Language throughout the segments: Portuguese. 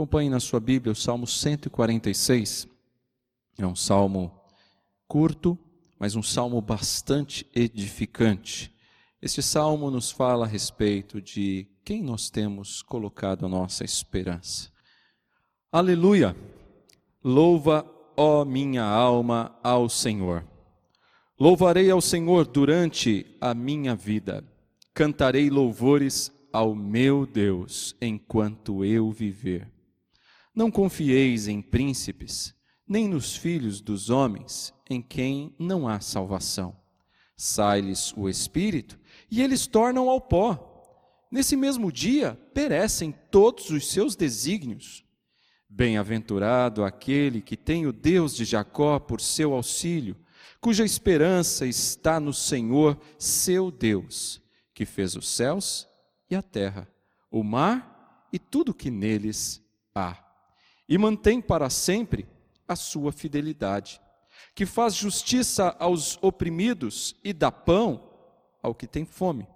Acompanhe na sua Bíblia o Salmo 146. É um salmo curto, mas um salmo bastante edificante. Este salmo nos fala a respeito de quem nós temos colocado a nossa esperança. Aleluia! Louva, ó minha alma, ao Senhor. Louvarei ao Senhor durante a minha vida. Cantarei louvores ao meu Deus enquanto eu viver. Não confieis em príncipes, nem nos filhos dos homens, em quem não há salvação. Sai-lhes o espírito e eles tornam ao pó. Nesse mesmo dia perecem todos os seus desígnios. Bem-aventurado aquele que tem o Deus de Jacó por seu auxílio, cuja esperança está no Senhor, seu Deus, que fez os céus e a terra, o mar e tudo que neles há, e mantém para sempre a sua fidelidade, que faz justiça aos oprimidos e dá pão ao que tem fome.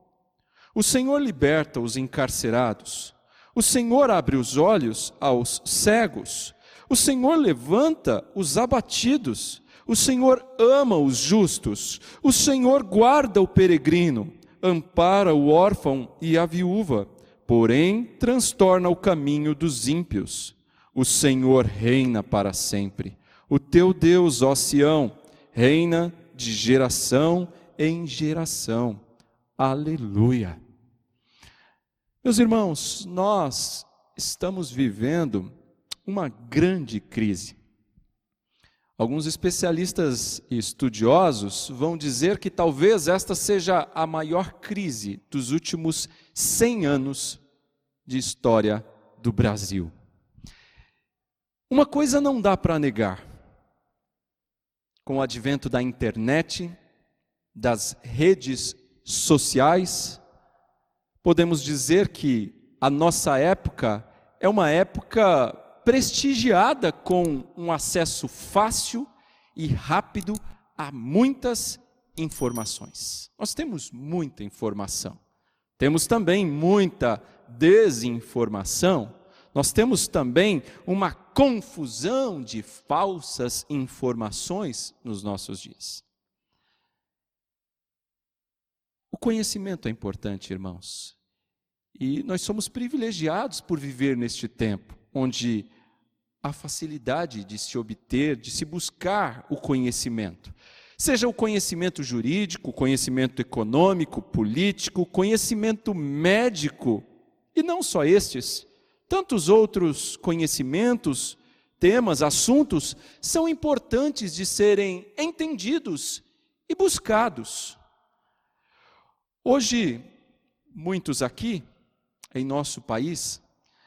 O Senhor liberta os encarcerados, o Senhor abre os olhos aos cegos, o Senhor levanta os abatidos, o Senhor ama os justos, o Senhor guarda o peregrino, ampara o órfão e a viúva, porém transtorna o caminho dos ímpios. O Senhor reina para sempre. O teu Deus, ó Sião, reina de geração em geração. Aleluia. Meus irmãos, nós estamos vivendo uma grande crise. Alguns especialistas e estudiosos vão dizer que talvez esta seja a maior crise dos últimos 100 anos de história do Brasil. Uma coisa não dá para negar. Com o advento da internet, das redes sociais, podemos dizer que a nossa época é uma época prestigiada com um acesso fácil e rápido a muitas informações. Nós temos muita informação. Temos também muita desinformação. Nós temos também uma confusão de falsas informações nos nossos dias. O conhecimento é importante, irmãos. E nós somos privilegiados por viver neste tempo, onde a facilidade de se obter, de se buscar o conhecimento. Seja o conhecimento jurídico, conhecimento econômico, político, conhecimento médico, e não só estes, tantos outros conhecimentos, temas, assuntos são importantes de serem entendidos e buscados. Hoje, muitos aqui em nosso país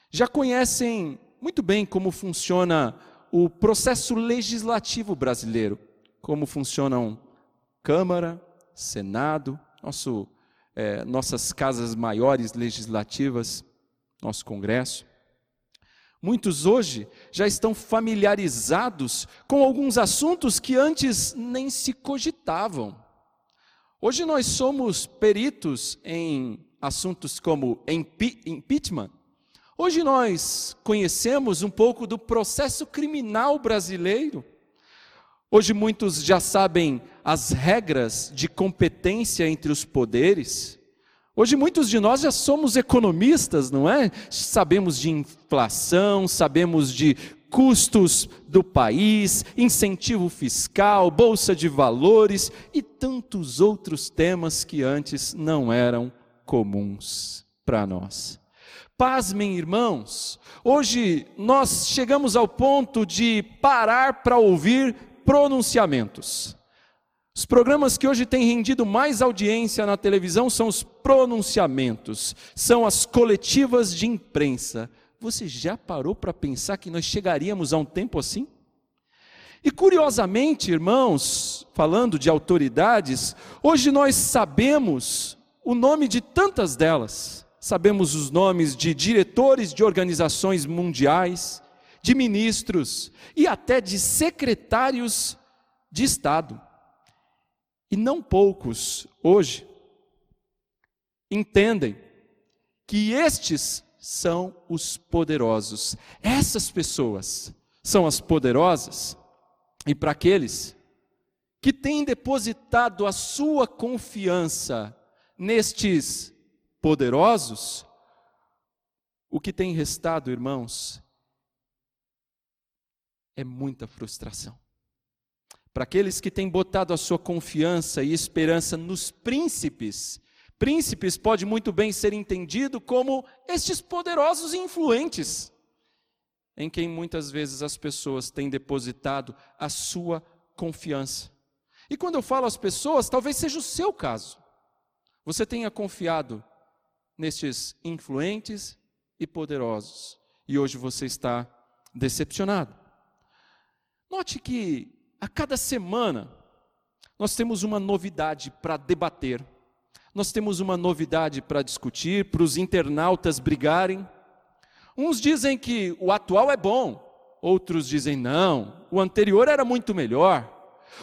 já conhecem muito bem como funciona o processo legislativo brasileiro, como funcionam Câmara, Senado, nosso, é, nossas casas maiores legislativas, nosso Congresso. Muitos hoje já estão familiarizados com alguns assuntos que antes nem se cogitavam. Hoje nós somos peritos em assuntos como impeachment, Hoje nós conhecemos um pouco do processo criminal brasileiro. Hoje muitos já sabem as regras de competência entre os poderes. Hoje muitos de nós já somos economistas, não é? Sabemos de inflação, sabemos de custos do país, incentivo fiscal, bolsa de valores e tantos outros temas que antes não eram comuns para nós. Pasmem, irmãos, hoje nós chegamos ao ponto de parar para ouvir pronunciamentos. Os programas que hoje têm rendido mais audiência na televisão são os pronunciamentos, são as coletivas de imprensa. Você já parou para pensar que nós chegaríamos a um tempo assim? E curiosamente, irmãos, falando de autoridades, hoje nós sabemos o nome de tantas delas sabemos os nomes de diretores de organizações mundiais, de ministros e até de secretários de Estado. E não poucos hoje entendem que estes são os poderosos. Essas pessoas são as poderosas. E para aqueles que têm depositado a sua confiança nestes poderosos, o que tem restado, irmãos, é muita frustração. Para aqueles que têm botado a sua confiança e esperança nos príncipes, príncipes pode muito bem ser entendido como estes poderosos e influentes, em quem muitas vezes as pessoas têm depositado a sua confiança. E quando eu falo às pessoas, talvez seja o seu caso. Você tenha confiado nestes influentes e poderosos, e hoje você está decepcionado. Note que a cada semana nós temos uma novidade para debater, nós temos uma novidade para discutir, para os internautas brigarem. Uns dizem que o atual é bom, outros dizem não, o anterior era muito melhor.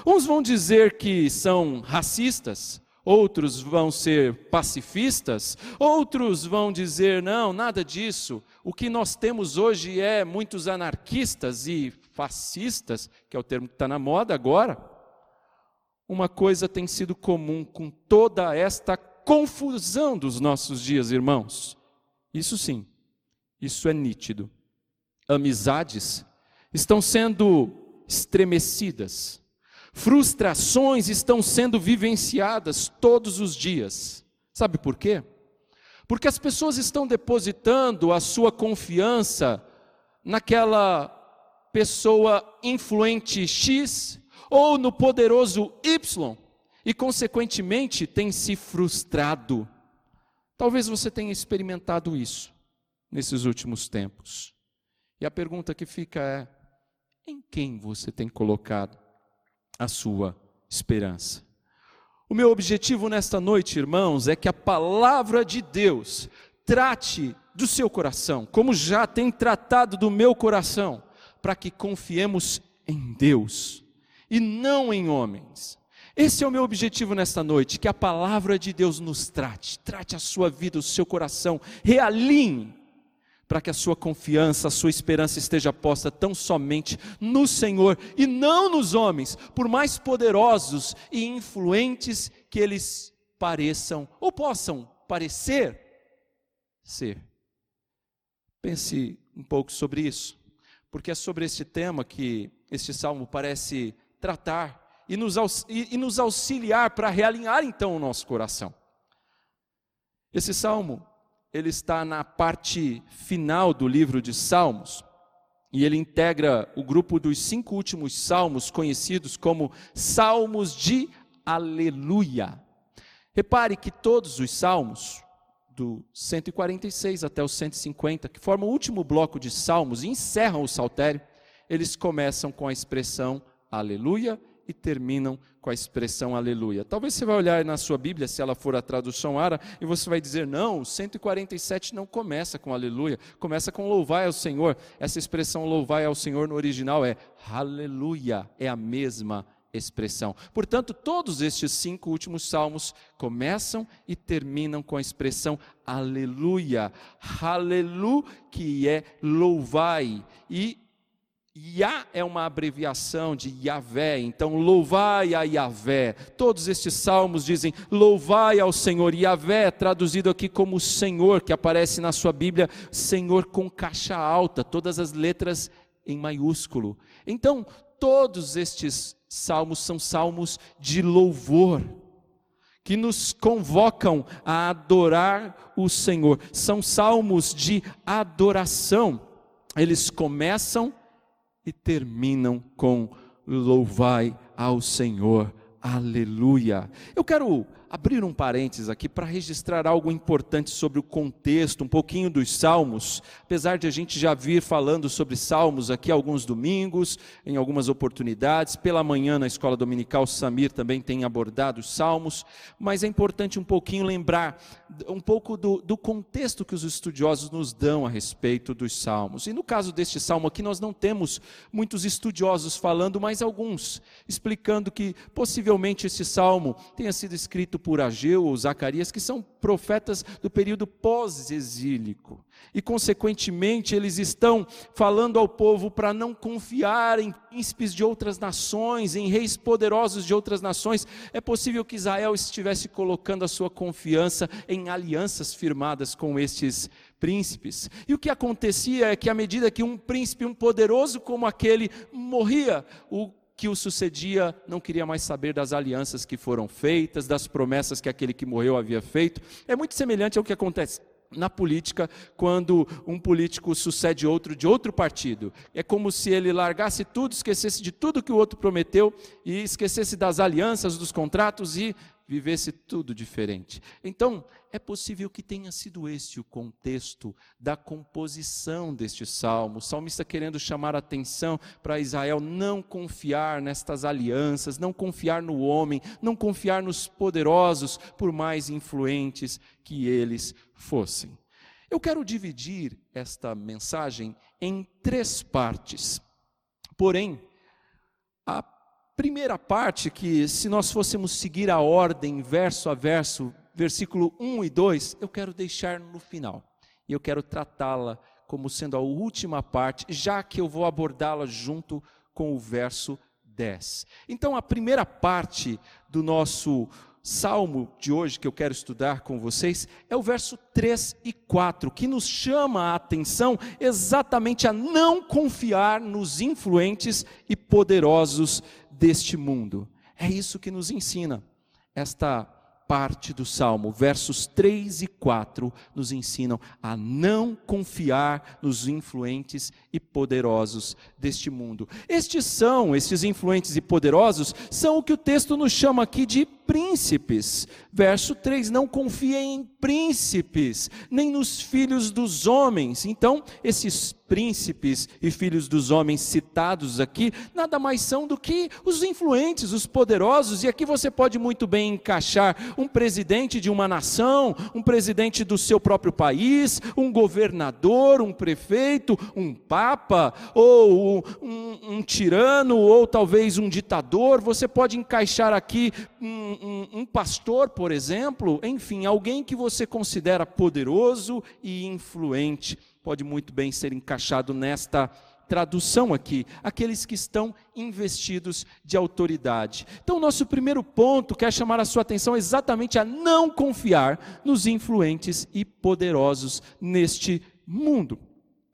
Uns vão dizer que são racistas, outros vão ser pacifistas, outros vão dizer não, nada disso. O que nós temos hoje é muitos anarquistas e fascistas, que é o termo que está na moda agora, uma coisa tem sido comum com toda esta confusão dos nossos dias, irmãos. Isso sim, isso é nítido. Amizades estão sendo estremecidas, frustrações estão sendo vivenciadas todos os dias. Sabe por quê? Porque as pessoas estão depositando a sua confiança naquela pessoa influente X ou no poderoso Y e, consequentemente, tem se frustrado. Talvez você tenha experimentado isso nesses últimos tempos. E a pergunta que fica é: em quem você tem colocado a sua esperança? O meu objetivo nesta noite, irmãos, é que a palavra de Deus trate do seu coração, como já tem tratado do meu coração para que confiemos em Deus e não em homens. Esse é o meu objetivo nesta noite, que a palavra de Deus nos trate, trate a sua vida, o seu coração, realinhe, para que a sua confiança, a sua esperança esteja posta tão somente no Senhor e não nos homens, por mais poderosos e influentes que eles pareçam ou possam parecer ser. Pense um pouco sobre isso porque é sobre este tema que este salmo parece tratar e nos, e, e nos auxiliar para realinhar então o nosso coração. Esse salmo, ele está na parte final do livro de Salmos, e ele integra o grupo dos cinco últimos salmos conhecidos como Salmos de Aleluia. Repare que todos os salmos, do 146 até o 150, que formam o último bloco de salmos e encerram o saltério, eles começam com a expressão aleluia e terminam com a expressão aleluia. Talvez você vai olhar na sua Bíblia, se ela for a tradução ara, e você vai dizer: não, o 147 não começa com aleluia, começa com louvai ao Senhor. Essa expressão louvai ao Senhor no original é aleluia, é a mesma expressão. Portanto, todos estes cinco últimos salmos começam e terminam com a expressão aleluia, aleluia, que é louvai. E Yah é uma abreviação de Yahvé, então louvai a Yahvé. Todos estes salmos dizem louvai ao Senhor. Yahvé é traduzido aqui como Senhor, que aparece na sua Bíblia, Senhor com caixa alta, todas as letras em maiúsculo. Então, todos estes salmos são salmos de louvor, que nos convocam a adorar o Senhor. São salmos de adoração. Eles começam e terminam com louvai ao Senhor. Aleluia. Eu quero abrir um parênteses aqui para registrar algo importante sobre o contexto, um pouquinho dos salmos, apesar de a gente já vir falando sobre salmos aqui alguns domingos, em algumas oportunidades, pela manhã na escola dominical, Samir também tem abordado os salmos, mas é importante um pouquinho lembrar um pouco do, do contexto que os estudiosos nos dão a respeito dos salmos. E no caso deste salmo aqui, nós não temos muitos estudiosos falando, mas alguns, explicando que possivelmente esse salmo tenha sido escrito por Ageu ou Zacarias, que são profetas do período pós-exílico. E, consequentemente, eles estão falando ao povo para não confiar em príncipes de outras nações, em reis poderosos de outras nações. É possível que Israel estivesse colocando a sua confiança em alianças firmadas com estes príncipes. E o que acontecia é que, à medida que um príncipe, um poderoso como aquele, morria, o que o sucedia não queria mais saber das alianças que foram feitas, das promessas que aquele que morreu havia feito. É muito semelhante ao que acontece na política quando um político sucede outro de outro partido. É como se ele largasse tudo, esquecesse de tudo que o outro prometeu e esquecesse das alianças, dos contratos e vivesse tudo diferente. Então, é possível que tenha sido esse o contexto da composição deste salmo. O salmista querendo chamar a atenção para Israel não confiar nestas alianças, não confiar no homem, não confiar nos poderosos, por mais influentes que eles fossem. Eu quero dividir esta mensagem em três partes. Porém, a primeira parte, que se nós fôssemos seguir a ordem verso a verso, versículo 1 e 2, eu quero deixar no final. E eu quero tratá-la como sendo a última parte, já que eu vou abordá-la junto com o verso 10. Então, a primeira parte do nosso salmo de hoje que eu quero estudar com vocês é o verso 3 e 4, que nos chama a atenção exatamente a não confiar nos influentes e poderosos deste mundo. É isso que nos ensina esta parte do salmo, versos 3 e 4, nos ensinam a não confiar nos influentes e poderosos deste mundo. Estes são, estes influentes e poderosos, são o que o texto nos chama aqui de príncipes. Verso 3: Não confiem em príncipes, nem nos filhos dos homens. Então, esses príncipes e filhos dos homens citados aqui, nada mais são do que os influentes, os poderosos, e aqui você pode muito bem encaixar um presidente de uma nação, um presidente do seu próprio país, um governador, um prefeito, um papa, ou um, um tirano, ou talvez um ditador, você pode encaixar aqui um um, um, pastor, por exemplo, enfim, alguém que você considera poderoso e influente, pode muito bem ser encaixado nesta tradução aqui, aqueles que estão investidos de autoridade. Então, nosso primeiro ponto quer chamar a sua atenção exatamente a não confiar nos influentes e poderosos neste mundo.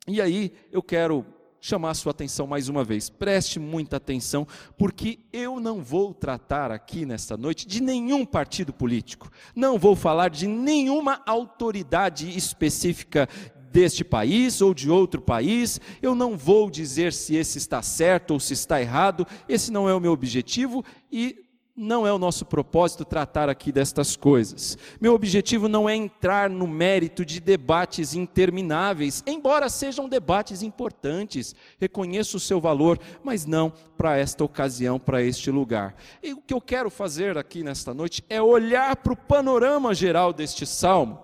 E aí, eu quero chamar a sua atenção mais uma vez. Preste muita atenção, porque eu não vou tratar aqui nesta noite de nenhum partido político. Não vou falar de nenhuma autoridade específica deste país ou de outro país. Eu não vou dizer se esse está certo ou se está errado. Esse não é o meu objetivo e não é o nosso propósito tratar aqui destas coisas. Meu objetivo não é entrar no mérito de debates intermináveis, embora sejam debates importantes, reconheço o seu valor, mas não para esta ocasião, para este lugar. E o que eu quero fazer aqui nesta noite é olhar para o panorama geral deste salmo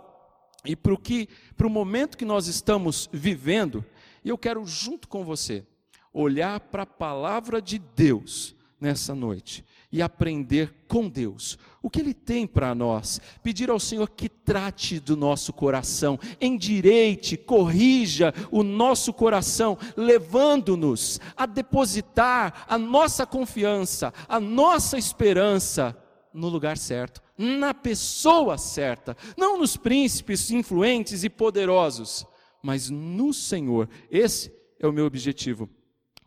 e para o que, para o momento que nós estamos vivendo, e eu quero junto com você olhar para a palavra de Deus nessa noite e aprender com Deus o que Ele tem para nós. Pedir ao Senhor que trate do nosso coração, endireite, corrija o nosso coração, levando-nos a depositar a nossa confiança, a nossa esperança no lugar certo, na pessoa certa, não nos príncipes influentes e poderosos, mas no Senhor. Esse é o meu objetivo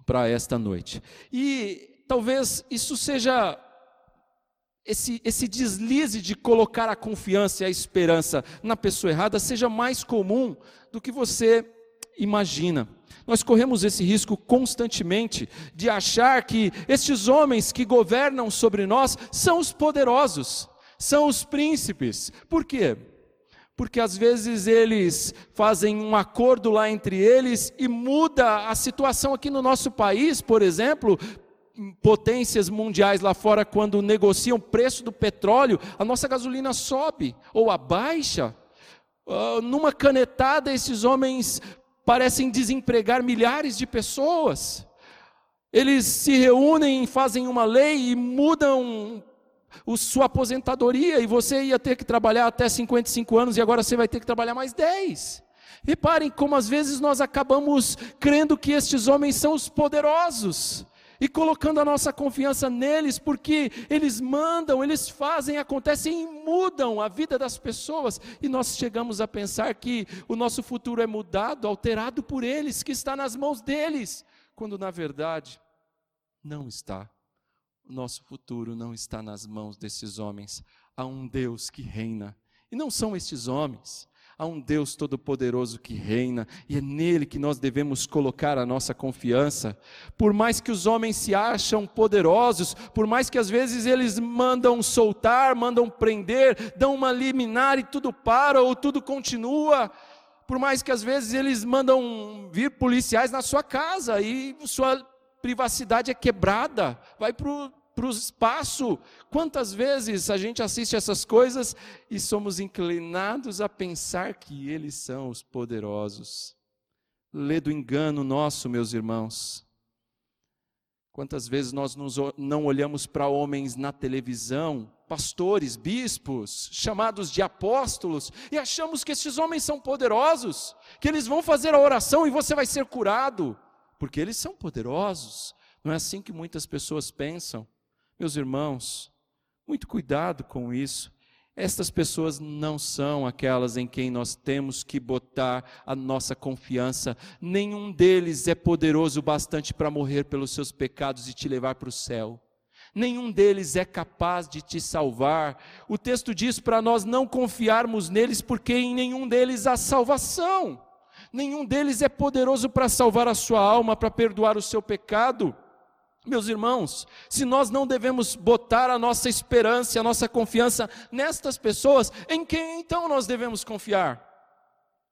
para esta noite. E talvez isso seja esse, esse deslize de colocar a confiança e a esperança na pessoa errada seja mais comum do que você imagina. Nós corremos esse risco constantemente de achar que estes homens que governam sobre nós são os poderosos, são os príncipes. Por quê? Porque às vezes eles fazem um acordo lá entre eles e muda a situação aqui no nosso país, por exemplo, potências mundiais lá fora, quando negociam o preço do petróleo, a nossa gasolina sobe ou abaixa. Uh, numa canetada, esses homens parecem desempregar milhares de pessoas. Eles se reúnem, fazem uma lei e mudam o, sua aposentadoria e você ia ter que trabalhar até 55 anos e agora você vai ter que trabalhar mais 10. Reparem como às vezes nós acabamos crendo que estes homens são os poderosos e colocando a nossa confiança neles, porque eles mandam, eles fazem, acontecem e mudam a vida das pessoas, e nós chegamos a pensar que o nosso futuro é mudado, alterado por eles, que está nas mãos deles, quando na verdade não está. O nosso futuro não está nas mãos desses homens. Há um Deus que reina. E não são estes homens. Há um Deus todo-poderoso que reina, e é nele que nós devemos colocar a nossa confiança. Por mais que os homens se acham poderosos, por mais que às vezes eles mandam soltar, mandam prender, dão uma liminar e tudo para ou tudo continua, por mais que às vezes eles mandam vir policiais na sua casa e sua privacidade é quebrada, vai para o para o espaço. Quantas vezes a gente assiste essas coisas e somos inclinados a pensar que eles são os poderosos? Lê do engano nosso, meus irmãos. Quantas vezes nós não olhamos para homens na televisão, pastores, bispos, chamados de apóstolos, e achamos que esses homens são poderosos, que eles vão fazer a oração e você vai ser curado, porque eles são poderosos. Não é assim que muitas pessoas pensam. Meus irmãos, muito cuidado com isso. Estas pessoas não são aquelas em quem nós temos que botar a nossa confiança. Nenhum deles é poderoso bastante para morrer pelos seus pecados e te levar para o céu. Nenhum deles é capaz de te salvar. O texto diz para nós não confiarmos neles, porque em nenhum deles há salvação. Nenhum deles é poderoso para salvar a sua alma, para perdoar o seu pecado. Meus irmãos, se nós não devemos botar a nossa esperança, a nossa confiança nestas pessoas, em quem então nós devemos confiar?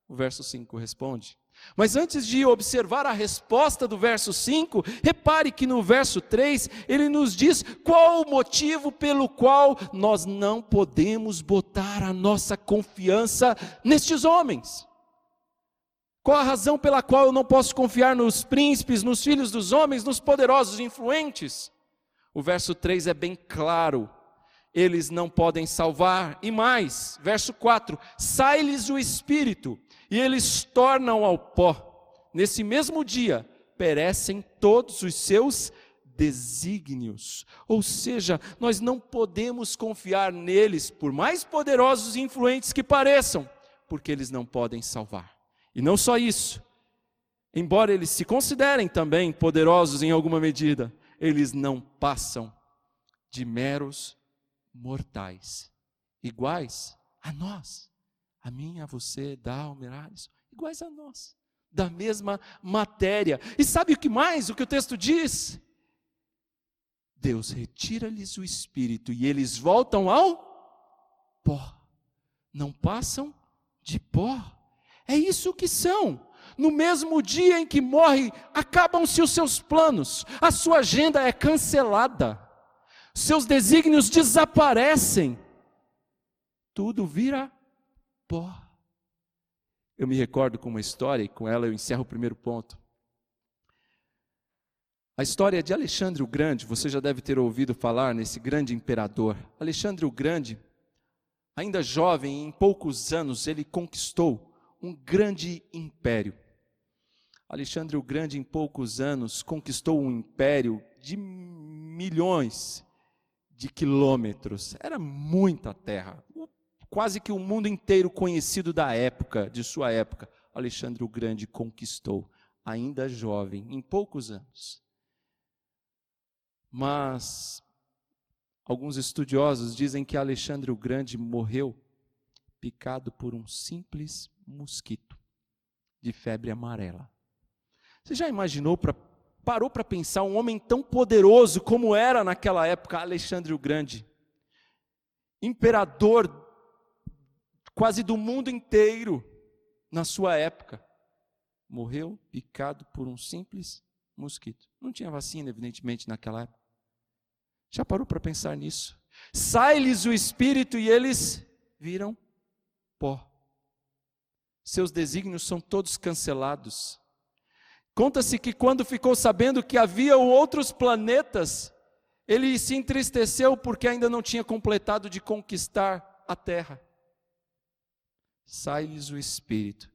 O verso 5 responde. Mas antes de observar a resposta do verso 5, repare que no verso 3 ele nos diz qual o motivo pelo qual nós não podemos botar a nossa confiança nestes homens. Qual a razão pela qual eu não posso confiar nos príncipes, nos filhos dos homens, nos poderosos influentes? O verso 3 é bem claro. Eles não podem salvar. E mais, verso 4: sai-lhes o espírito, e eles tornam ao pó. Nesse mesmo dia, perecem todos os seus desígnios. Ou seja, nós não podemos confiar neles, por mais poderosos e influentes que pareçam, porque eles não podem salvar. E não só isso, embora eles se considerem também poderosos em alguma medida, eles não passam de meros mortais, iguais a nós, a mim, a você, Dal, Mirales, iguais a nós, da mesma matéria. E sabe o que mais? O que o texto diz? Deus retira-lhes o espírito e eles voltam ao pó. Não passam de pó. É isso que são. No mesmo dia em que morre, acabam-se os seus planos, a sua agenda é cancelada, seus desígnios desaparecem, tudo vira pó. Eu me recordo com uma história, e com ela eu encerro o primeiro ponto. A história de Alexandre o Grande, você já deve ter ouvido falar nesse grande imperador. Alexandre o Grande, ainda jovem, em poucos anos, ele conquistou um grande império. Alexandre o Grande, em poucos anos, conquistou um império de milhões de quilômetros. Era muita terra. Quase que o mundo inteiro conhecido da época, de sua época, Alexandre o Grande conquistou, ainda jovem, em poucos anos. Mas alguns estudiosos dizem que Alexandre o Grande morreu picado por um simples mosquito de febre amarela. Você já imaginou, pra, parou para pensar um homem tão poderoso como era naquela época Alexandre o Grande? Imperador quase do mundo inteiro na sua época. Morreu picado por um simples mosquito. Não tinha vacina, evidentemente, naquela época. Já parou para pensar nisso? Sai-lhes o espírito e eles viram pó seus desígnios são todos cancelados. Conta-se que quando ficou sabendo que havia outros planetas Ele se entristeceu porque ainda não tinha completado de conquistar a terra. Sai-lhes o espírito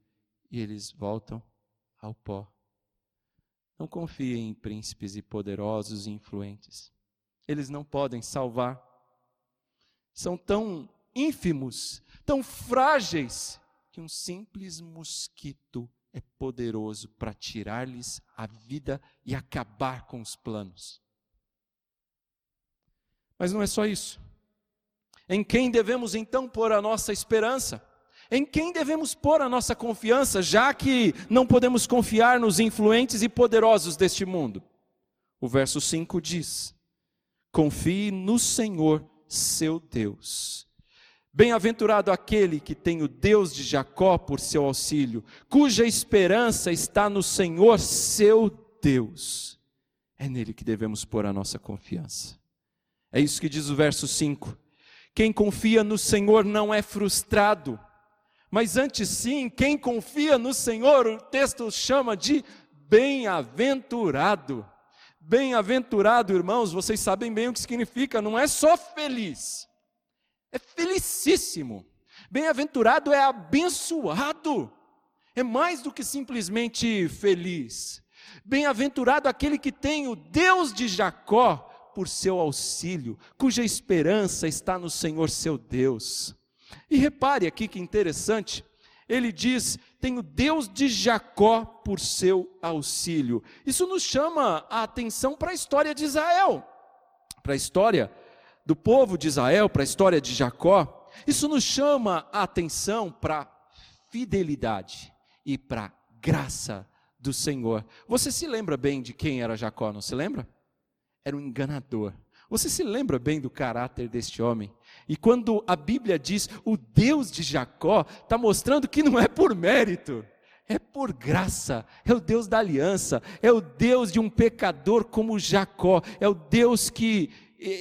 e eles voltam ao pó. Não confiem em príncipes e poderosos e influentes. Eles não podem salvar. São tão ínfimos, tão frágeis, que um simples mosquito é poderoso para tirar-lhes a vida e acabar com os planos. Mas não é só isso. Em quem devemos então pôr a nossa esperança? Em quem devemos pôr a nossa confiança, já que não podemos confiar nos influentes e poderosos deste mundo? O verso 5 diz: Confie no Senhor, seu Deus. Bem-aventurado aquele que tem o Deus de Jacó por seu auxílio, cuja esperança está no Senhor, seu Deus. É nele que devemos pôr a nossa confiança. É isso que diz o verso 5. Quem confia no Senhor não é frustrado mas antes sim, quem confia no Senhor, o texto chama de bem-aventurado. Bem-aventurado, irmãos, vocês sabem bem o que significa, não é só feliz, é felicíssimo. Bem-aventurado é abençoado, é mais do que simplesmente feliz. Bem-aventurado aquele que tem o Deus de Jacó por seu auxílio, cuja esperança está no Senhor seu Deus. E repare aqui que interessante, ele diz: tem o Deus de Jacó por seu auxílio. Isso nos chama a atenção para a história de Israel, para a história do povo de Israel, para a história de Jacó. Isso nos chama a atenção para fidelidade e para graça do Senhor. Você se lembra bem de quem era Jacó, não se lembra? Era um enganador. Você se lembra bem do caráter deste homem? E quando a Bíblia diz o Deus de Jacó, está mostrando que não é por mérito, é por graça, é o Deus da aliança, é o Deus de um pecador como Jacó, é o Deus que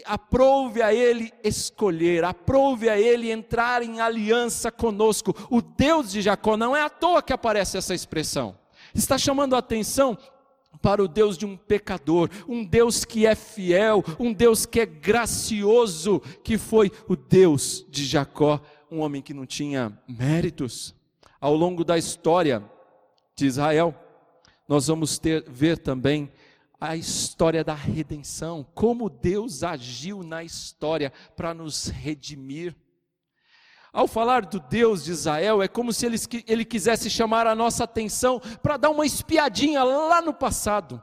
aprove a ele escolher, aprove a ele entrar em aliança conosco. O Deus de Jacó não é à toa que aparece essa expressão. Está chamando a atenção para o Deus de um pecador, um Deus que é fiel, um Deus que é gracioso, que foi o Deus de Jacó, um homem que não tinha méritos. Ao longo da história de Israel, nós vamos ter, ver também a história da redenção, como Deus agiu na história para nos redimir. Ao falar do Deus de Israel, é como se ele, ele quisesse chamar a nossa atenção para dar uma espiadinha lá no passado.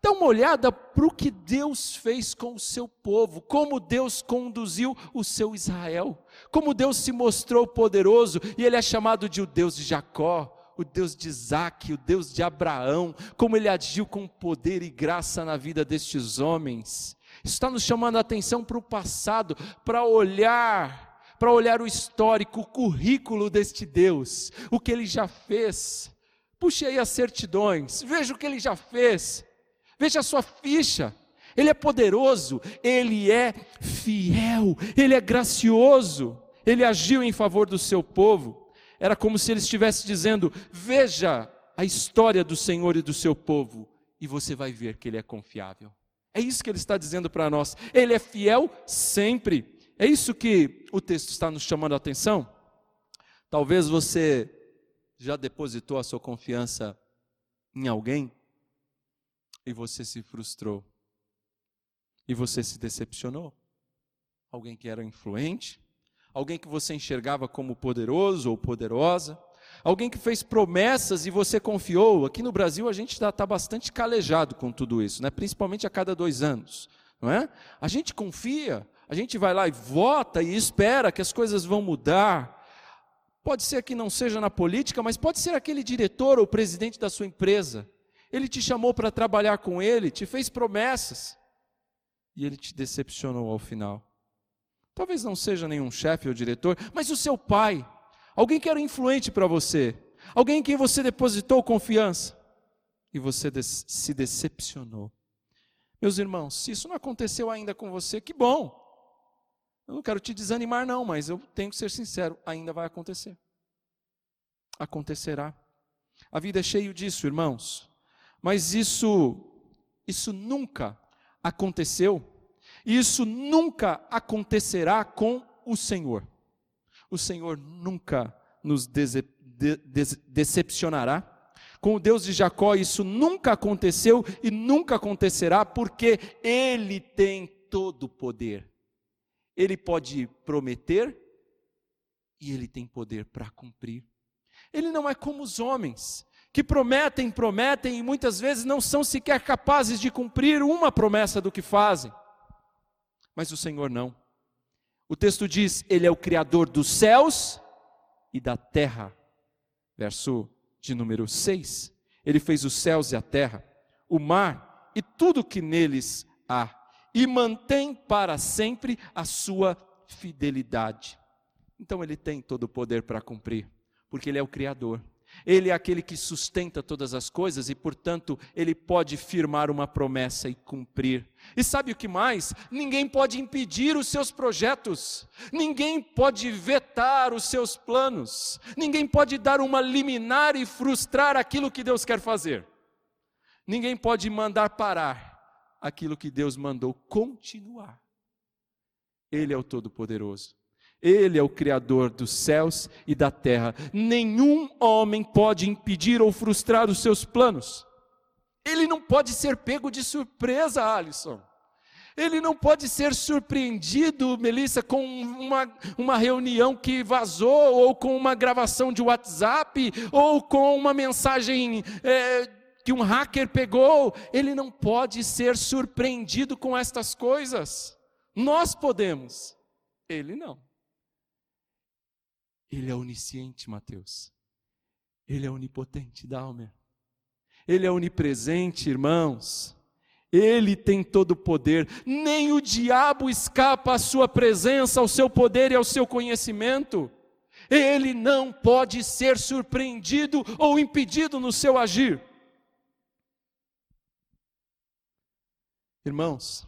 Dá uma olhada para o que Deus fez com o seu povo, como Deus conduziu o seu Israel, como Deus se mostrou poderoso e ele é chamado de o Deus de Jacó, o Deus de Isaac, o Deus de Abraão, como ele agiu com poder e graça na vida destes homens. Isso está nos chamando a atenção para o passado, para olhar para olhar o histórico, o currículo deste Deus, o que ele já fez. Puxe aí as certidões, veja o que ele já fez, veja a sua ficha. Ele é poderoso, ele é fiel, ele é gracioso, ele agiu em favor do seu povo. Era como se ele estivesse dizendo: Veja a história do Senhor e do seu povo, e você vai ver que ele é confiável. É isso que ele está dizendo para nós. Ele é fiel sempre. É isso que o texto está nos chamando a atenção? Talvez você já depositou a sua confiança em alguém e você se frustrou. E você se decepcionou. Alguém que era influente, alguém que você enxergava como poderoso ou poderosa, alguém que fez promessas e você confiou. Aqui no Brasil a gente está tá bastante calejado com tudo isso, né? principalmente a cada dois anos. Não é? A gente confia, a gente vai lá e vota e espera que as coisas vão mudar. Pode ser que não seja na política, mas pode ser aquele diretor ou presidente da sua empresa. Ele te chamou para trabalhar com ele, te fez promessas e ele te decepcionou ao final. Talvez não seja nenhum chefe ou diretor, mas o seu pai, alguém que era influente para você, alguém em quem você depositou confiança e você se decepcionou. Meus irmãos, se isso não aconteceu ainda com você, que bom. Eu não quero te desanimar, não, mas eu tenho que ser sincero: ainda vai acontecer. Acontecerá. A vida é cheia disso, irmãos. Mas isso, isso nunca aconteceu. Isso nunca acontecerá com o Senhor. O Senhor nunca nos de de decepcionará. Com o Deus de Jacó, isso nunca aconteceu e nunca acontecerá, porque Ele tem todo o poder. Ele pode prometer e Ele tem poder para cumprir. Ele não é como os homens, que prometem, prometem e muitas vezes não são sequer capazes de cumprir uma promessa do que fazem. Mas o Senhor não. O texto diz: Ele é o Criador dos céus e da terra. Verso de número 6. Ele fez os céus e a terra, o mar e tudo que neles há, e mantém para sempre a sua fidelidade. Então ele tem todo o poder para cumprir, porque ele é o Criador. Ele é aquele que sustenta todas as coisas e, portanto, ele pode firmar uma promessa e cumprir. E sabe o que mais? Ninguém pode impedir os seus projetos, ninguém pode vetar os seus planos, ninguém pode dar uma liminar e frustrar aquilo que Deus quer fazer. Ninguém pode mandar parar aquilo que Deus mandou continuar. Ele é o Todo-Poderoso. Ele é o Criador dos céus e da terra. Nenhum homem pode impedir ou frustrar os seus planos. Ele não pode ser pego de surpresa, Alisson. Ele não pode ser surpreendido, Melissa, com uma, uma reunião que vazou, ou com uma gravação de WhatsApp, ou com uma mensagem é, que um hacker pegou. Ele não pode ser surpreendido com estas coisas. Nós podemos, ele não. Ele é onisciente, Mateus. Ele é onipotente, Dalmer. Ele é onipresente, irmãos. Ele tem todo o poder. Nem o diabo escapa à sua presença, ao seu poder e ao seu conhecimento. Ele não pode ser surpreendido ou impedido no seu agir. Irmãos,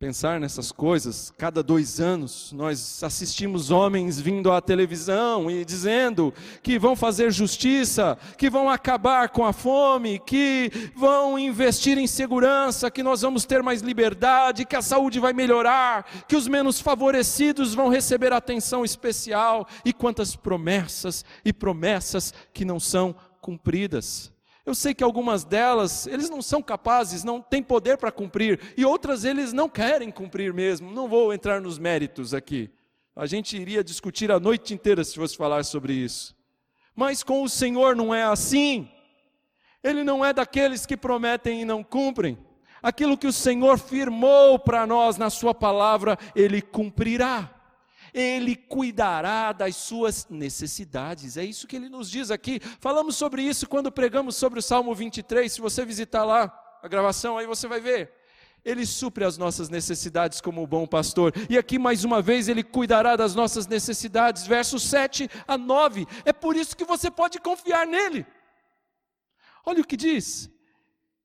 pensar nessas coisas. Cada dois anos nós assistimos homens vindo à televisão e dizendo que vão fazer justiça, que vão acabar com a fome, que vão investir em segurança, que nós vamos ter mais liberdade, que a saúde vai melhorar, que os menos favorecidos vão receber atenção especial. E quantas promessas e promessas que não são cumpridas. Eu sei que algumas delas, eles não são capazes, não têm poder para cumprir, e outras eles não querem cumprir mesmo. Não vou entrar nos méritos aqui. A gente iria discutir a noite inteira se fosse falar sobre isso. Mas com o Senhor não é assim. Ele não é daqueles que prometem e não cumprem. Aquilo que o Senhor firmou para nós na Sua palavra, Ele cumprirá. Ele cuidará das suas necessidades. É isso que ele nos diz aqui. Falamos sobre isso quando pregamos sobre o Salmo 23. Se você visitar lá a gravação, aí você vai ver. Ele supre as nossas necessidades como o bom pastor. E aqui mais uma vez ele cuidará das nossas necessidades. Versos 7 a 9. É por isso que você pode confiar nele. Olha o que diz.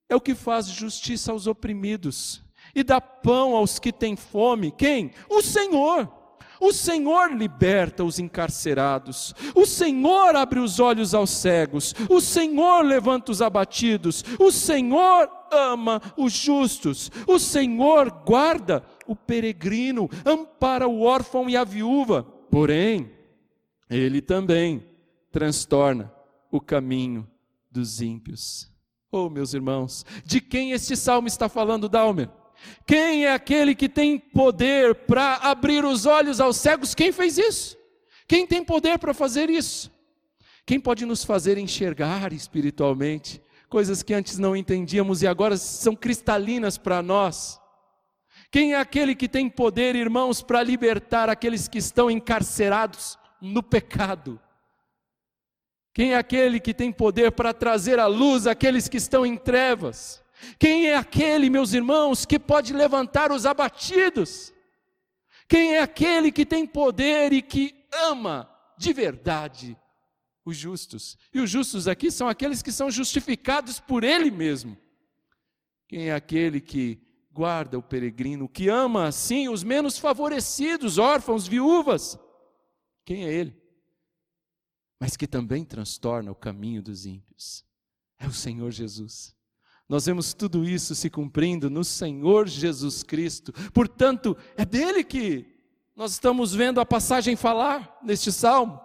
É o que faz justiça aos oprimidos e dá pão aos que têm fome. Quem? O Senhor. O Senhor liberta os encarcerados, o Senhor abre os olhos aos cegos, o Senhor levanta os abatidos, o Senhor ama os justos, o Senhor guarda o peregrino, ampara o órfão e a viúva. Porém, ele também transtorna o caminho dos ímpios. Oh, meus irmãos, de quem este salmo está falando, Dalmer? Quem é aquele que tem poder para abrir os olhos aos cegos? Quem fez isso? Quem tem poder para fazer isso? Quem pode nos fazer enxergar espiritualmente coisas que antes não entendíamos e agora são cristalinas para nós? Quem é aquele que tem poder, irmãos, para libertar aqueles que estão encarcerados no pecado? Quem é aquele que tem poder para trazer à luz aqueles que estão em trevas? Quem é aquele, meus irmãos, que pode levantar os abatidos? Quem é aquele que tem poder e que ama de verdade os justos? E os justos aqui são aqueles que são justificados por Ele mesmo. Quem é aquele que guarda o peregrino, que ama assim os menos favorecidos, órfãos, viúvas? Quem é Ele? Mas que também transtorna o caminho dos ímpios. É o Senhor Jesus Nós vemos tudo isso se cumprindo no Senhor Jesus Cristo. Portanto, é dele que nós estamos vendo a passagem falar neste salmo.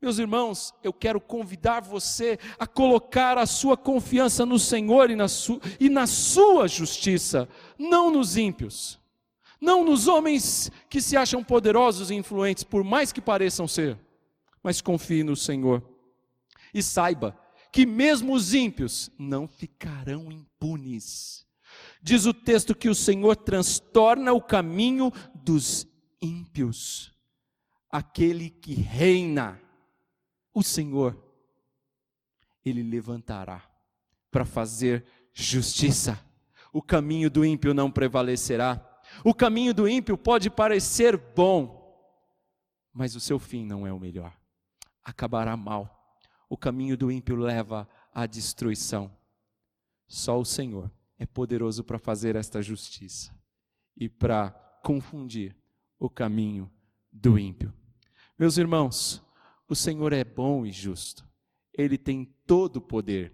Meus irmãos, eu quero convidar você a colocar a sua confiança no Senhor e na, su e na sua justiça, não nos ímpios, não nos homens que se acham poderosos e influentes, por mais que pareçam ser, mas confie no Senhor. E saiba que mesmo os ímpios não ficarão impunes. Diz o texto que o Senhor transtorna o caminho dos ímpios. Aquele que reina, o Senhor, ele levantará para fazer justiça. O caminho do ímpio não prevalecerá. O caminho do ímpio pode parecer bom, mas o seu fim não é o melhor. Acabará mal o caminho do ímpio leva à destruição. Só o Senhor é poderoso para fazer esta justiça e para confundir o caminho do ímpio. Meus irmãos, o Senhor é bom e justo, ele tem todo o poder.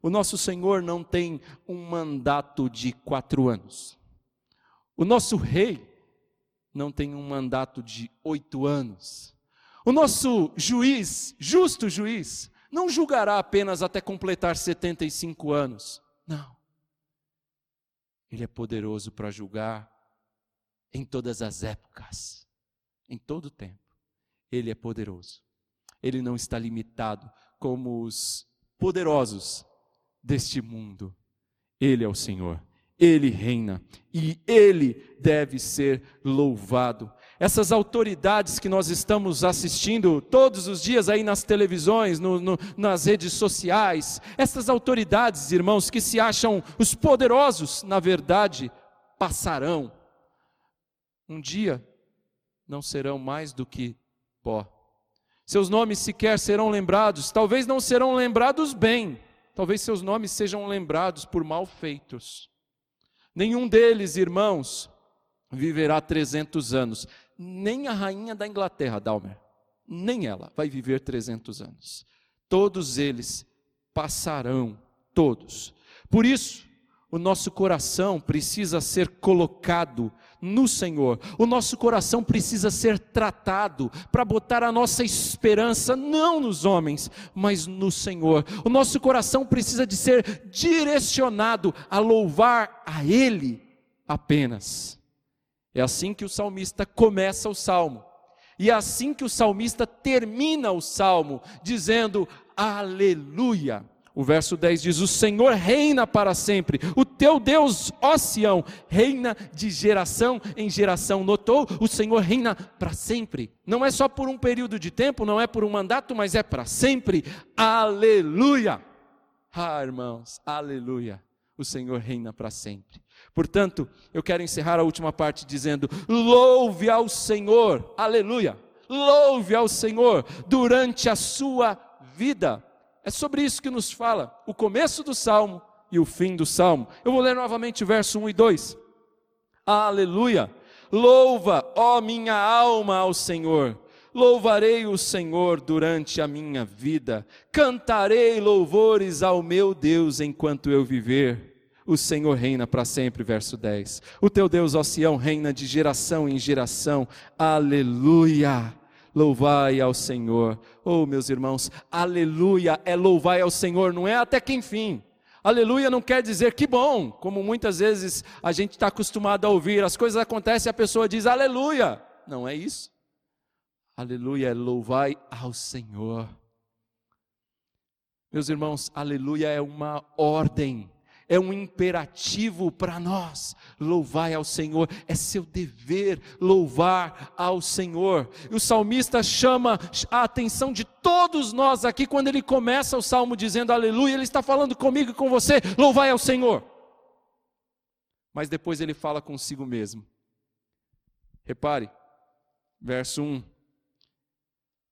O nosso Senhor não tem um mandato de quatro anos. O nosso rei não tem um mandato de oito anos. O nosso juiz, justo juiz, não julgará apenas até completar 75 anos. Não. Ele é poderoso para julgar em todas as épocas, em todo o tempo. Ele é poderoso. Ele não está limitado como os poderosos deste mundo. Ele é o Senhor. Ele reina e ele deve ser louvado essas autoridades que nós estamos assistindo todos os dias aí nas televisões, no, no, nas redes sociais, essas autoridades, irmãos, que se acham os poderosos, na verdade, passarão. Um dia não serão mais do que pó. Seus nomes sequer serão lembrados, talvez não serão lembrados bem, talvez seus nomes sejam lembrados por mal feitos. Nenhum deles, irmãos, viverá 300 anos nem a rainha da Inglaterra, Dalmer, nem ela vai viver 300 anos. Todos eles passarão, todos. Por isso, o nosso coração precisa ser colocado no Senhor. O nosso coração precisa ser tratado para botar a nossa esperança não nos homens, mas no Senhor. O nosso coração precisa de ser direcionado a louvar a Ele apenas. É assim que o salmista começa o salmo. E é assim que o salmista termina o salmo, dizendo: Aleluia. O verso 10 diz: O Senhor reina para sempre, o teu Deus, ó Sião, reina de geração em geração. Notou? O Senhor reina para sempre. Não é só por um período de tempo, não é por um mandato, mas é para sempre. Aleluia. Ah, irmãos, aleluia. O Senhor reina para sempre. Portanto, eu quero encerrar a última parte dizendo: louve ao Senhor, aleluia, louve ao Senhor durante a sua vida. É sobre isso que nos fala o começo do salmo e o fim do salmo. Eu vou ler novamente o verso 1 e 2. Aleluia! Louva, ó minha alma, ao Senhor. Louvarei o Senhor durante a minha vida. Cantarei louvores ao meu Deus enquanto eu viver o Senhor reina para sempre, verso 10. O teu Deus, ó Sião, reina de geração em geração. Aleluia! Louvai ao Senhor. Oh, meus irmãos, aleluia é louvai ao Senhor, não é até que enfim. Aleluia não quer dizer que bom, como muitas vezes a gente está acostumado a ouvir. As coisas acontecem e a pessoa diz aleluia. Não é isso. Aleluia é louvai ao Senhor. Meus irmãos, aleluia é uma ordem é um imperativo para nós. Louvai ao Senhor, é seu dever louvar ao Senhor. E o salmista chama a atenção de todos nós aqui quando ele começa o salmo dizendo aleluia, ele está falando comigo e com você, louvai ao Senhor. Mas depois ele fala consigo mesmo. Repare, verso 1: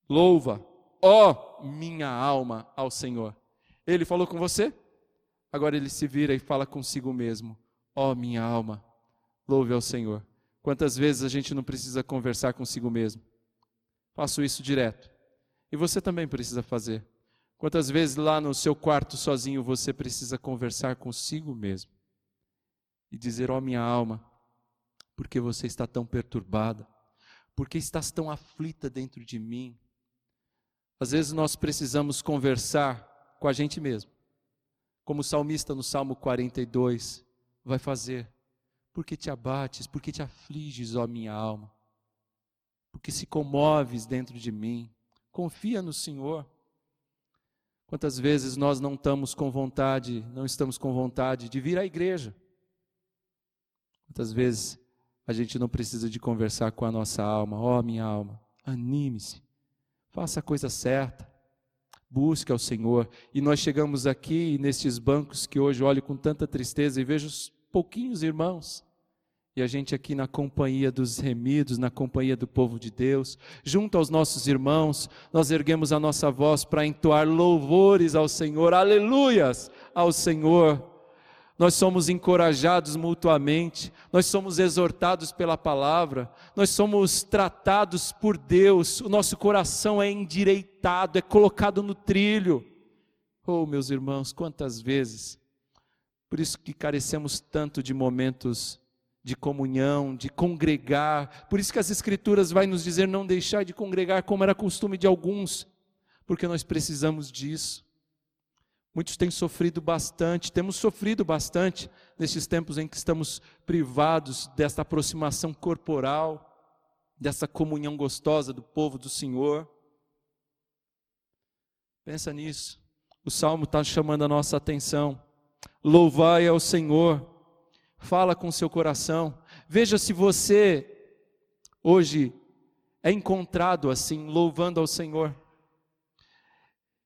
Louva, ó minha alma, ao Senhor. Ele falou com você? Agora ele se vira e fala consigo mesmo: Ó oh, minha alma, louve ao Senhor. Quantas vezes a gente não precisa conversar consigo mesmo? Faço isso direto. E você também precisa fazer. Quantas vezes lá no seu quarto sozinho você precisa conversar consigo mesmo e dizer: Ó oh, minha alma, por que você está tão perturbada? Por que estás tão aflita dentro de mim? Às vezes nós precisamos conversar com a gente mesmo, como o salmista no Salmo 42 vai fazer. Por que te abates? Por que te afliges, ó minha alma? Porque se comoves dentro de mim. Confia no Senhor. Quantas vezes nós não estamos com vontade, não estamos com vontade de vir à igreja? Quantas vezes a gente não precisa de conversar com a nossa alma? Ó oh, minha alma, anime-se, faça a coisa certa, busque ao Senhor. E nós chegamos aqui nestes bancos que hoje olho com tanta tristeza e vejo pouquinhos irmãos. E a gente aqui na companhia dos remidos, na companhia do povo de Deus, junto aos nossos irmãos, nós erguemos a nossa voz para entoar louvores ao Senhor, aleluias ao Senhor. Nós somos encorajados mutuamente, nós somos exortados pela palavra, nós somos tratados por Deus, o nosso coração é endireitado, é colocado no trilho. Oh, meus irmãos, quantas vezes por isso que carecemos tanto de momentos de comunhão, de congregar. Por isso que as escrituras vai nos dizer não deixar de congregar como era costume de alguns, porque nós precisamos disso. Muitos têm sofrido bastante, temos sofrido bastante nesses tempos em que estamos privados desta aproximação corporal, dessa comunhão gostosa do povo do Senhor. Pensa nisso. O salmo está chamando a nossa atenção. Louvai ao Senhor. Fala com seu coração. Veja se você hoje é encontrado assim, louvando ao Senhor.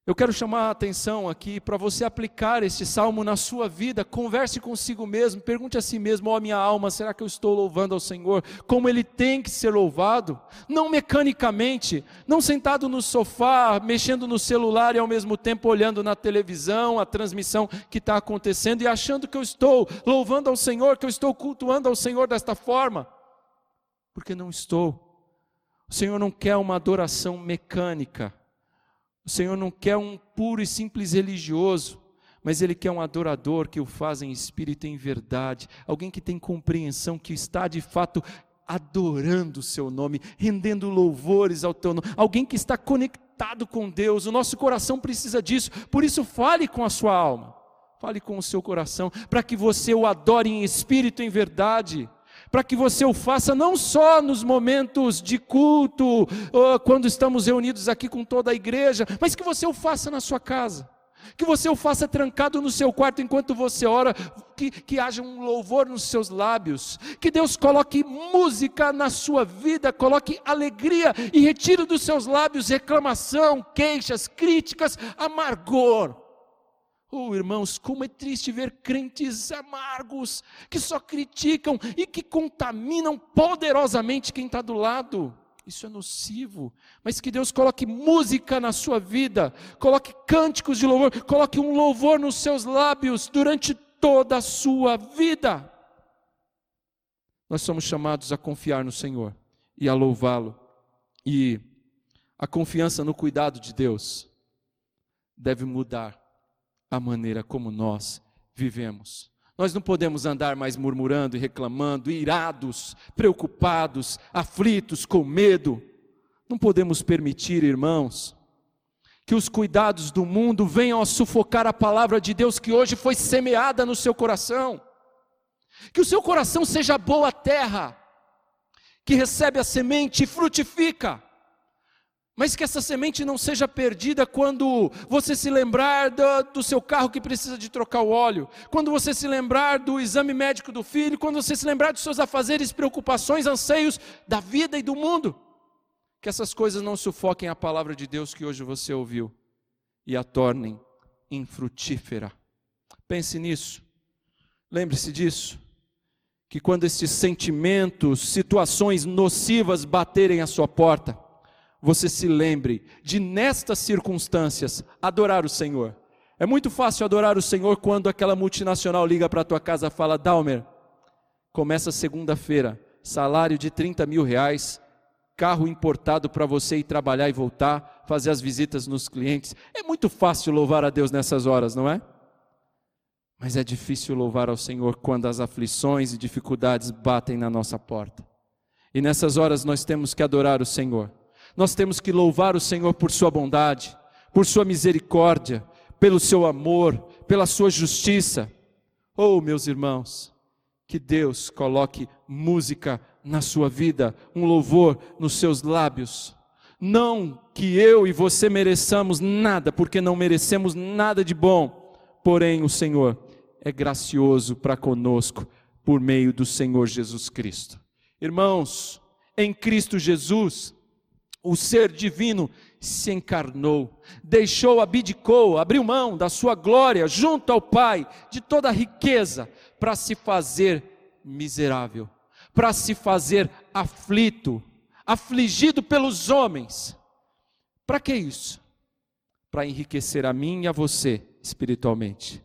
Eu quero chamar a atenção aqui para você aplicar este salmo na sua vida. Converse consigo mesmo, pergunte a si mesmo: ó oh, minha alma, será que eu estou louvando ao Senhor como ele tem que ser louvado? Não mecanicamente, não sentado no sofá, mexendo no celular e ao mesmo tempo olhando na televisão a transmissão que está acontecendo e achando que eu estou louvando ao Senhor, que eu estou cultuando ao Senhor desta forma, porque não estou. O Senhor não quer uma adoração mecânica. O Senhor não quer um puro e simples religioso, mas Ele quer um adorador que o faz em espírito e em verdade, alguém que tem compreensão, que está de fato adorando o Seu nome, rendendo louvores ao Teu nome, alguém que está conectado com Deus. O nosso coração precisa disso, por isso fale com a sua alma, fale com o seu coração, para que você o adore em espírito e em verdade para que você o faça não só nos momentos de culto, quando estamos reunidos aqui com toda a igreja, mas que você o faça na sua casa. Que você o faça trancado no seu quarto enquanto você ora, que, que haja um louvor nos seus lábios, que Deus coloque música na sua vida, coloque alegria e retire dos seus lábios reclamação, queixas, críticas, amargor Oh, irmãos, como é triste ver crentes amargos, que só criticam e que contaminam poderosamente quem está do lado. Isso é nocivo, mas que Deus coloque música na sua vida, coloque cânticos de louvor, coloque um louvor nos seus lábios durante toda a sua vida. Nós somos chamados a confiar no Senhor e a louvá-lo, e a confiança no cuidado de Deus deve mudar a maneira como nós vivemos. Nós não podemos andar mais murmurando e reclamando, irados, preocupados, aflitos, com medo. Não podemos permitir, irmãos, que os cuidados do mundo venham a sufocar a palavra de Deus que hoje foi semeada no seu coração. Que o seu coração seja boa terra, que recebe a semente e frutifica. Mas que essa semente não seja perdida quando você se lembrar do, do, seu carro que precisa de trocar o óleo, quando você se lembrar do exame médico do filho, quando você se lembrar dos seus afazeres, preocupações, anseios da vida e do mundo. Que essas coisas não sufoquem a palavra de Deus que hoje você ouviu e a tornem infrutífera. Pense nisso, lembre-se disso. Que quando esses sentimentos, situações nocivas baterem à sua porta, você se lembre de, nestas circunstâncias, adorar o Senhor. É muito fácil adorar o Senhor quando aquela multinacional liga para a tua casa e fala: Dalmer, começa segunda-feira, salário de 30 mil reais, carro importado para você ir trabalhar e voltar, fazer as visitas nos clientes. É muito fácil louvar a Deus nessas horas, não é? Mas é difícil louvar ao Senhor quando as aflições e dificuldades batem na nossa porta. E nessas horas nós temos que adorar o Senhor. Nós temos que louvar o Senhor por sua bondade, por sua misericórdia, pelo seu amor, pela sua justiça. Oh, meus irmãos, que Deus coloque música na sua vida, um louvor nos seus lábios. Não que eu e você mereçamos nada, porque não merecemos nada de bom, porém o Senhor é gracioso para conosco por meio do Senhor Jesus Cristo. Irmãos, em Cristo Jesus, o ser divino se encarnou, deixou, abdicou, abriu mão da sua glória junto ao Pai, de toda a riqueza, para se fazer miserável, para se fazer aflito, afligido pelos homens. Para que isso? Para enriquecer a mim e a você espiritualmente,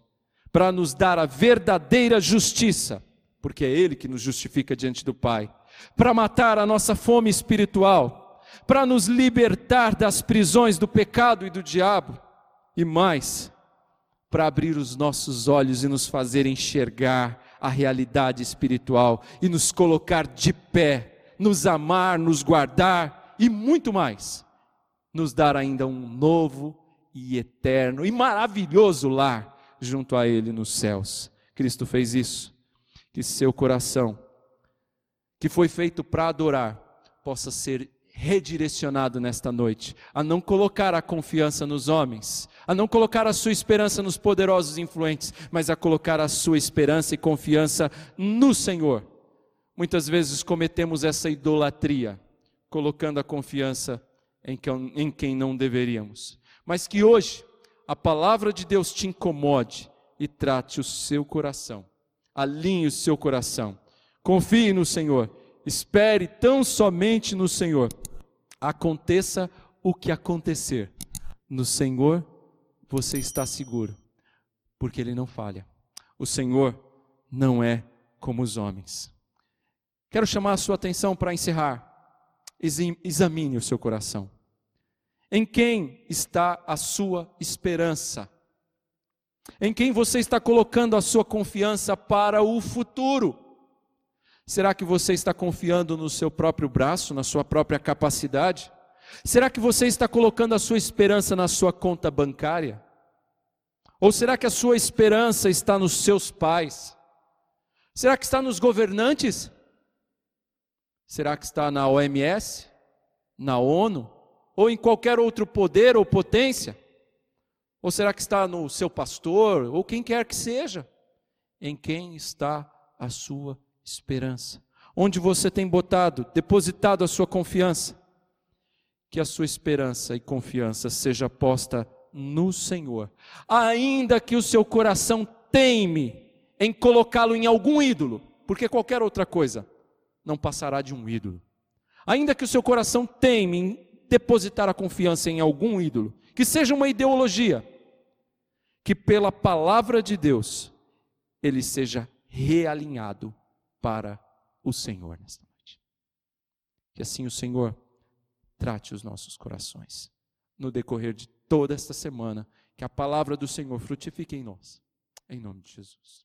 para nos dar a verdadeira justiça, porque é Ele que nos justifica diante do Pai, para matar a nossa fome espiritual, para nos libertar das prisões do pecado e do diabo, e mais, para abrir os nossos olhos e nos fazer enxergar a realidade espiritual e nos colocar de pé, nos amar, nos guardar e muito mais, nos dar ainda um novo e eterno e maravilhoso lar junto a Ele nos céus. Cristo fez isso. Que seu coração, que foi feito para adorar, possa ser redirecionado nesta noite, a não colocar a confiança nos homens, a não colocar a sua esperança nos poderosos influentes, mas a colocar a sua esperança e confiança no Senhor. Muitas vezes cometemos essa idolatria, colocando a confiança em quem, em quem não deveríamos. Mas que hoje a palavra de Deus te incomode e trate o seu coração, alinhe o seu coração. Confie no Senhor, espere tão somente no Senhor aconteça o que acontecer, no Senhor você está seguro, porque Ele não falha. O Senhor não é como os homens. Quero chamar a sua atenção para encerrar. Examine o seu coração. Em quem está a sua esperança? Em quem você está colocando a sua confiança para o futuro? Será que você está confiando no seu próprio braço, na sua própria capacidade? Será que você está colocando a sua esperança na sua conta bancária? Ou será que a sua esperança está nos seus pais? Será que está nos governantes? Será que está na OMS? Na ONU? Ou em qualquer outro poder ou potência? Ou será que está no seu pastor? Ou quem quer que seja? Em quem está a sua esperança. Onde você tem botado, depositado a sua confiança. Que a sua esperança e confiança seja posta no Senhor. Ainda que o seu coração teime em colocá-lo em algum ídolo, porque qualquer outra coisa não passará de um ídolo. Ainda que o seu coração teime em depositar a confiança em algum ídolo, que seja uma ideologia, que pela palavra de Deus ele seja realinhado para o Senhor nesta noite. Que assim o Senhor trate os nossos corações no decorrer de toda esta semana, que a palavra do Senhor frutifique em nós. Em nome de Jesus.